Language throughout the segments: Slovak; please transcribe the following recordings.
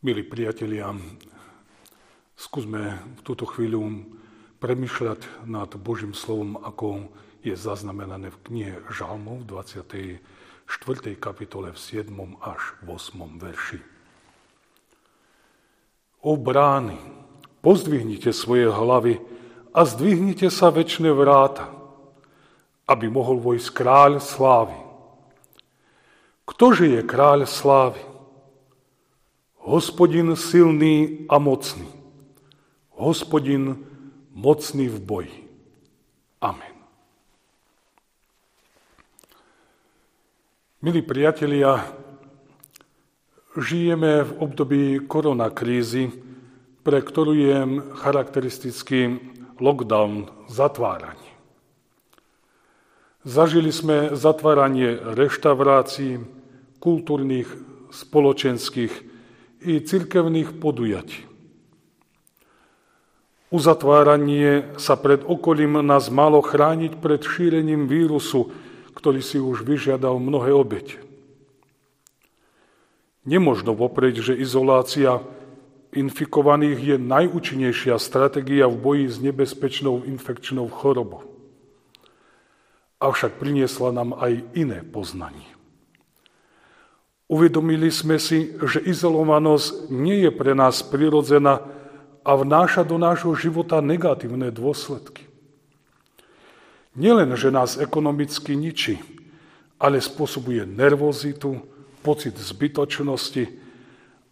Milí priatelia, skúsme v túto chvíľu premyšľať nad Božím slovom, ako je zaznamenané v knihe Žalmov v 24. kapitole v 7. až 8. verši. O brány, pozdvihnite svoje hlavy a zdvihnite sa väčšie vráta, aby mohol vojsť kráľ slávy. Ktože je kráľ slávy? Hospodin silný a mocný. Hospodin mocný v boji. Amen. Milí priatelia, žijeme v období koronakrízy, pre ktorú je charakteristický lockdown, zatváranie. Zažili sme zatváranie reštaurácií, kultúrnych, spoločenských i cirkevných podujatí. Uzatváranie sa pred okolím nás malo chrániť pred šírením vírusu, ktorý si už vyžiadal mnohé obete. Nemožno vopreť, že izolácia infikovaných je najúčinnejšia stratégia v boji s nebezpečnou infekčnou chorobou. Avšak priniesla nám aj iné poznanie. Uvedomili sme si, že izolovanosť nie je pre nás prirodzená a vnáša do nášho života negatívne dôsledky. Nielen, že nás ekonomicky ničí, ale spôsobuje nervozitu, pocit zbytočnosti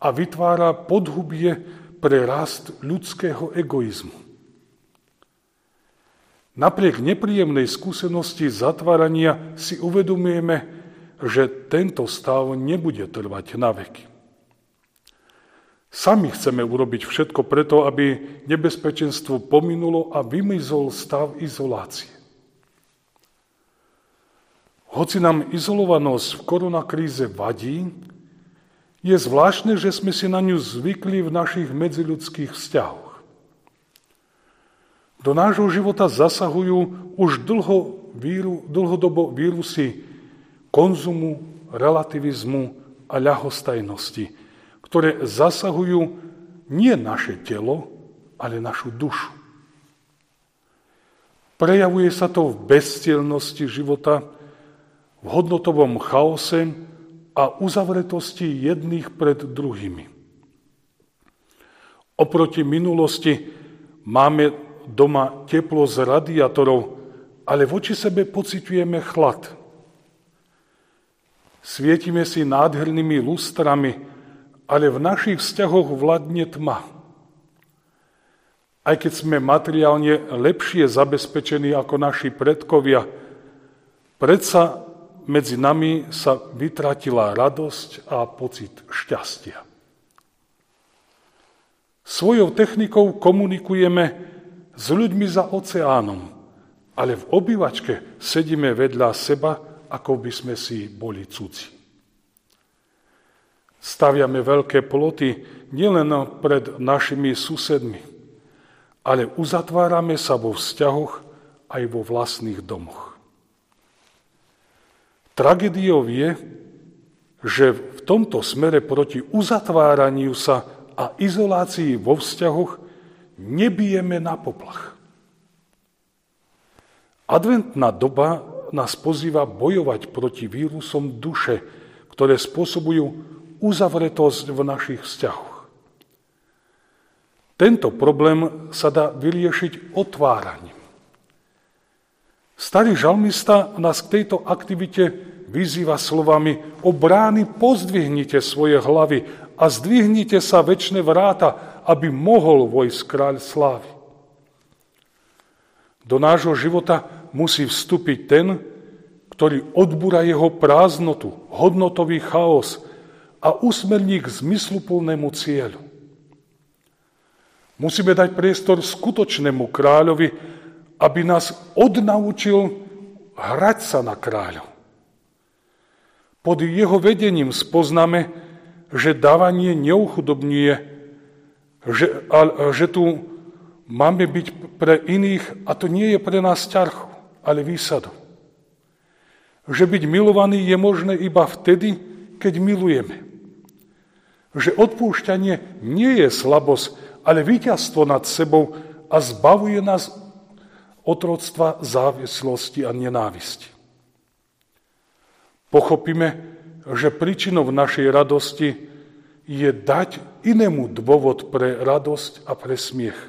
a vytvára podhubie pre rast ľudského egoizmu. Napriek nepríjemnej skúsenosti zatvárania si uvedomujeme, že tento stav nebude trvať na veky. Sami chceme urobiť všetko preto, aby nebezpečenstvo pominulo a vymizol stav izolácie. Hoci nám izolovanosť v koronakríze vadí, je zvláštne, že sme si na ňu zvykli v našich medziludských vzťahoch. Do nášho života zasahujú už dlho, víru, dlhodobo vírusy konzumu, relativizmu a ľahostajnosti, ktoré zasahujú nie naše telo, ale našu dušu. Prejavuje sa to v bezcielnosti života, v hodnotovom chaose a uzavretosti jedných pred druhými. Oproti minulosti máme doma teplo z radiátorov, ale voči sebe pociťujeme chlad – Svietime si nádhernými lustrami, ale v našich vzťahoch vládne tma. Aj keď sme materiálne lepšie zabezpečení ako naši predkovia, predsa medzi nami sa vytratila radosť a pocit šťastia. Svojou technikou komunikujeme s ľuďmi za oceánom, ale v obývačke sedíme vedľa seba ako by sme si boli cudzi. Staviame veľké ploty nielen pred našimi susedmi, ale uzatvárame sa vo vzťahoch aj vo vlastných domoch. Tragédiou je, že v tomto smere proti uzatváraniu sa a izolácii vo vzťahoch nebijeme na poplach. Adventná doba nás pozýva bojovať proti vírusom duše, ktoré spôsobujú uzavretosť v našich vzťahoch. Tento problém sa dá vyriešiť otváraním. Starý žalmista nás k tejto aktivite vyzýva slovami o brány pozdvihnite svoje hlavy a zdvihnite sa väčšie vráta, aby mohol vojsť kráľ slávy. Do nášho života musí vstúpiť ten, ktorý odbúra jeho prázdnotu, hodnotový chaos a usmerní k zmysluplnému cieľu. Musíme dať priestor skutočnému kráľovi, aby nás odnaučil hrať sa na kráľu. Pod jeho vedením spoznáme, že dávanie neuchudobňuje, že, že tu máme byť pre iných a to nie je pre nás ťarcho, ale výsadou že byť milovaný je možné iba vtedy, keď milujeme. že odpúšťanie nie je slabosť, ale víťazstvo nad sebou a zbavuje nás otroctva závislosti a nenávisti. Pochopíme, že príčinou našej radosti je dať inému dôvod pre radosť a pre smiech.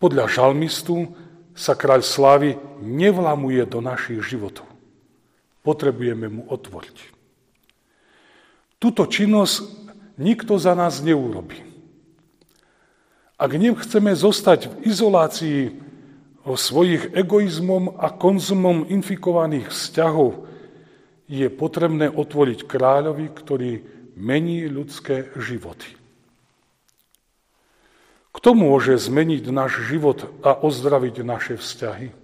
Podľa žalmistu sa kráľ slávy nevlamuje do našich životov. Potrebujeme mu otvoriť. Túto činnosť nikto za nás neurobi. Ak nechceme zostať v izolácii o svojich egoizmom a konzumom infikovaných vzťahov, je potrebné otvoriť kráľovi, ktorý mení ľudské životy. Kto môže zmeniť náš život a ozdraviť naše vzťahy?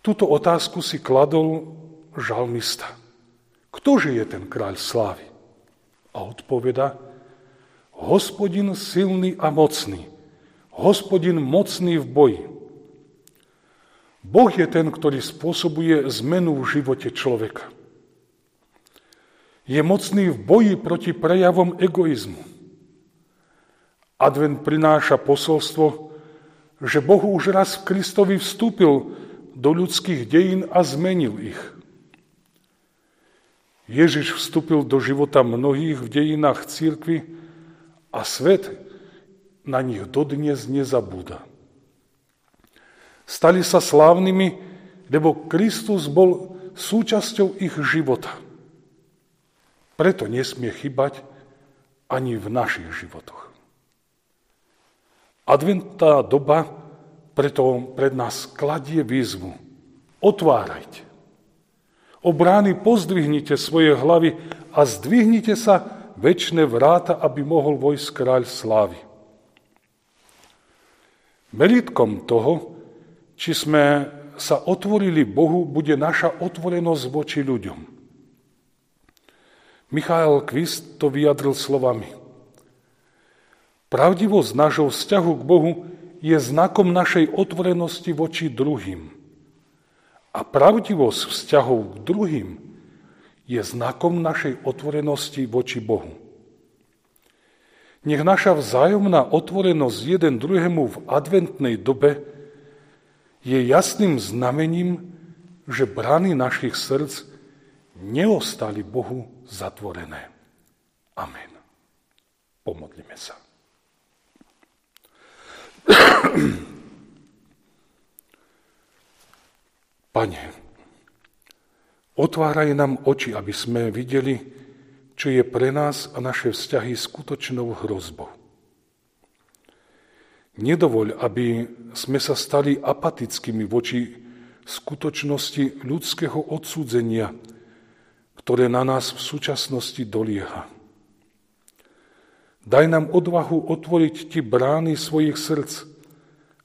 Tuto otázku si kladol žalmista. Ktože je ten kráľ slávy? A odpoveda, hospodin silný a mocný, hospodin mocný v boji. Boh je ten, ktorý spôsobuje zmenu v živote človeka. Je mocný v boji proti prejavom egoizmu. Advent prináša posolstvo, že Boh už raz v Kristovi vstúpil do ľudských dejín a zmenil ich – Ježiš vstúpil do života mnohých v dejinách církvy a svet na nich dodnes nezabúda. Stali sa slávnymi, lebo Kristus bol súčasťou ich života. Preto nesmie chybať ani v našich životoch. Adventná doba preto pred nás kladie výzvu. Otvárajte. O brány pozdvihnite svoje hlavy a zdvihnite sa väčšie vráta, aby mohol vojsť kráľ slávy. Meritkom toho, či sme sa otvorili Bohu, bude naša otvorenosť voči ľuďom. Michael Kvist to vyjadril slovami. Pravdivosť nášho vzťahu k Bohu je znakom našej otvorenosti voči druhým. A pravdivosť vzťahov k druhým je znakom našej otvorenosti voči Bohu. Nech naša vzájomná otvorenosť jeden druhému v adventnej dobe je jasným znamením, že brány našich srdc neostali Bohu zatvorené. Amen. Pomodlíme sa. Pane, otváraj nám oči, aby sme videli, čo je pre nás a naše vzťahy skutočnou hrozbou. Nedovoľ, aby sme sa stali apatickými voči skutočnosti ľudského odsúdenia, ktoré na nás v súčasnosti dolieha. Daj nám odvahu otvoriť Ti brány svojich srdc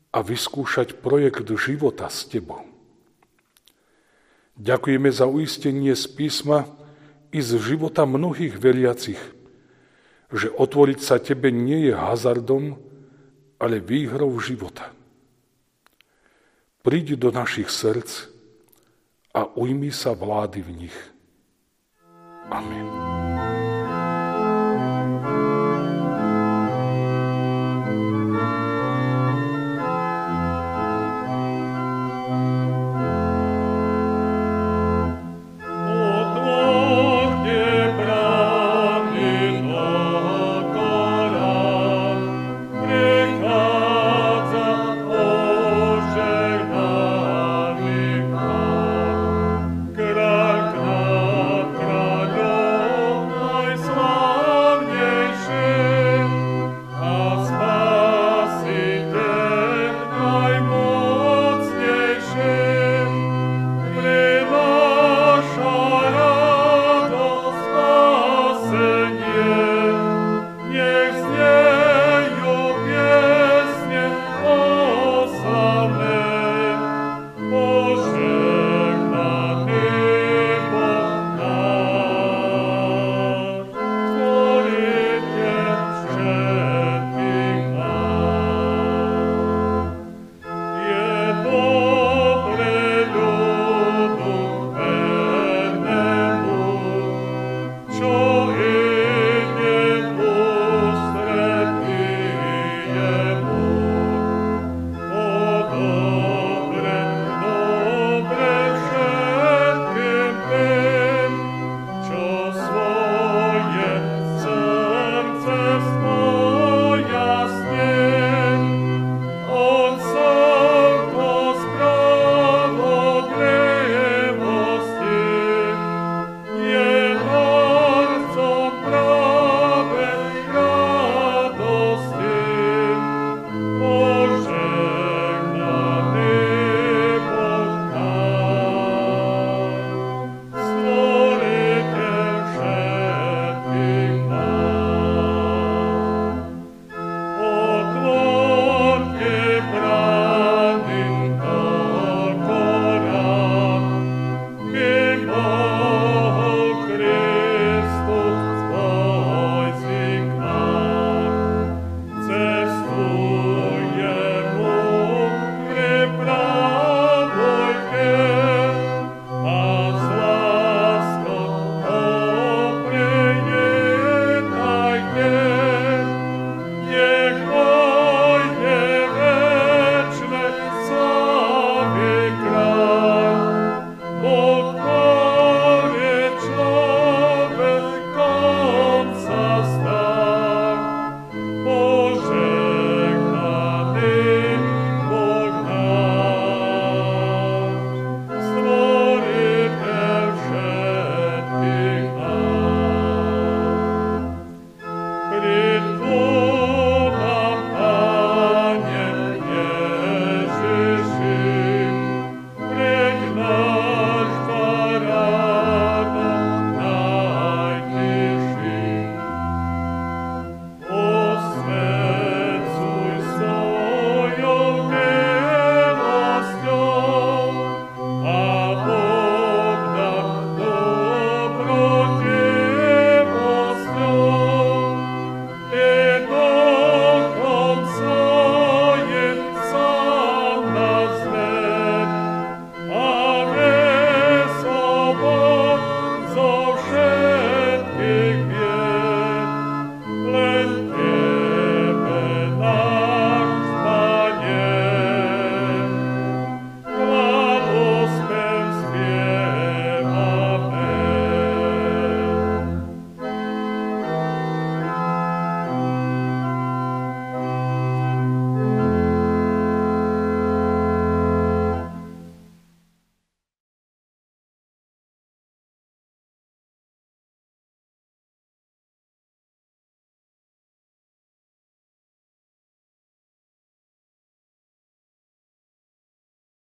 a vyskúšať projekt života s Tebou. Ďakujeme za uistenie z písma i z života mnohých veriacich, že otvoriť sa Tebe nie je hazardom, ale výhrou života. Príď do našich srdc a ujmi sa vlády v nich. Amen.